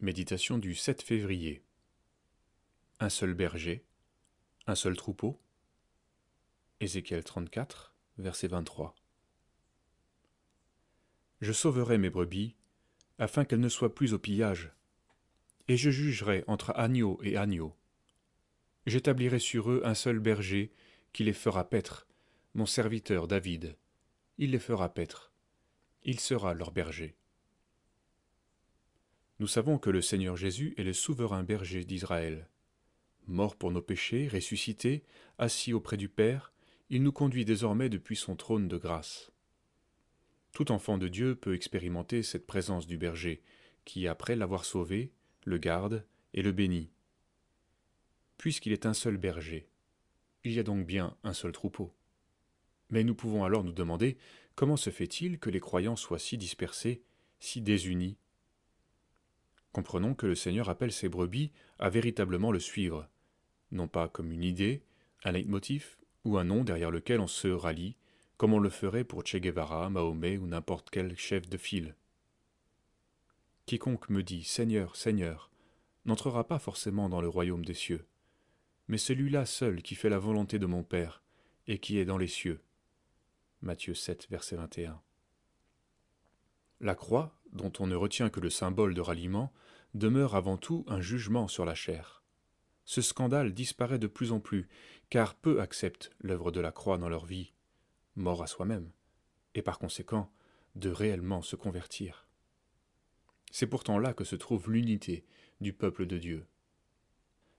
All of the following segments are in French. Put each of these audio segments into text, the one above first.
Méditation du 7 février. Un seul berger, un seul troupeau. Ézéchiel 34, verset 23. Je sauverai mes brebis, afin qu'elles ne soient plus au pillage, et je jugerai entre agneaux et agneaux. J'établirai sur eux un seul berger qui les fera paître, mon serviteur David. Il les fera paître. Il sera leur berger. Nous savons que le Seigneur Jésus est le souverain berger d'Israël. Mort pour nos péchés, ressuscité, assis auprès du Père, il nous conduit désormais depuis son trône de grâce. Tout enfant de Dieu peut expérimenter cette présence du berger, qui, après l'avoir sauvé, le garde et le bénit. Puisqu'il est un seul berger, il y a donc bien un seul troupeau. Mais nous pouvons alors nous demander comment se fait-il que les croyants soient si dispersés, si désunis Comprenons que le Seigneur appelle ses brebis à véritablement le suivre, non pas comme une idée, un leitmotiv ou un nom derrière lequel on se rallie, comme on le ferait pour Che Guevara, Mahomet ou n'importe quel chef de file. Quiconque me dit Seigneur, Seigneur, n'entrera pas forcément dans le royaume des cieux, mais celui-là seul qui fait la volonté de mon Père et qui est dans les cieux. Matthieu 7, verset 21. La croix, dont on ne retient que le symbole de ralliement, demeure avant tout un jugement sur la chair. Ce scandale disparaît de plus en plus, car peu acceptent l'œuvre de la croix dans leur vie, mort à soi-même, et par conséquent de réellement se convertir. C'est pourtant là que se trouve l'unité du peuple de Dieu.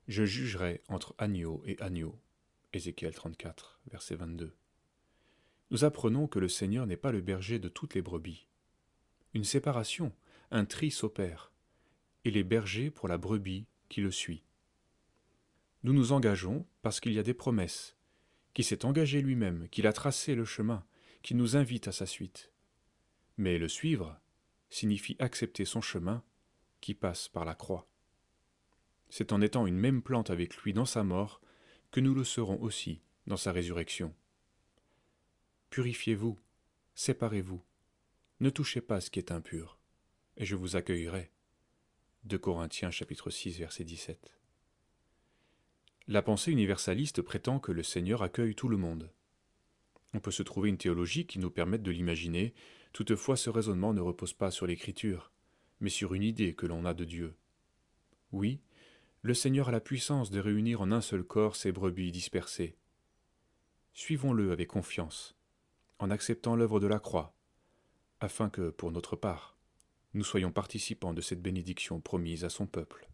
Je jugerai entre agneau et agneau. Ézéchiel 34, verset 22. Nous apprenons que le Seigneur n'est pas le berger de toutes les brebis. Une séparation, un tri s'opère, et les bergers pour la brebis qui le suit. Nous nous engageons parce qu'il y a des promesses, qui s'est engagé lui-même, qu'il a tracé le chemin, qui nous invite à sa suite. Mais le suivre signifie accepter son chemin qui passe par la croix. C'est en étant une même plante avec lui dans sa mort que nous le serons aussi dans sa résurrection. Purifiez-vous, séparez-vous, ne touchez pas ce qui est impur, et je vous accueillerai. 2 Corinthiens chapitre 6 verset 17. La pensée universaliste prétend que le Seigneur accueille tout le monde. On peut se trouver une théologie qui nous permette de l'imaginer, toutefois ce raisonnement ne repose pas sur l'écriture, mais sur une idée que l'on a de Dieu. Oui, le Seigneur a la puissance de réunir en un seul corps ses brebis dispersées. Suivons-le avec confiance, en acceptant l'œuvre de la croix, afin que, pour notre part, nous soyons participants de cette bénédiction promise à son peuple.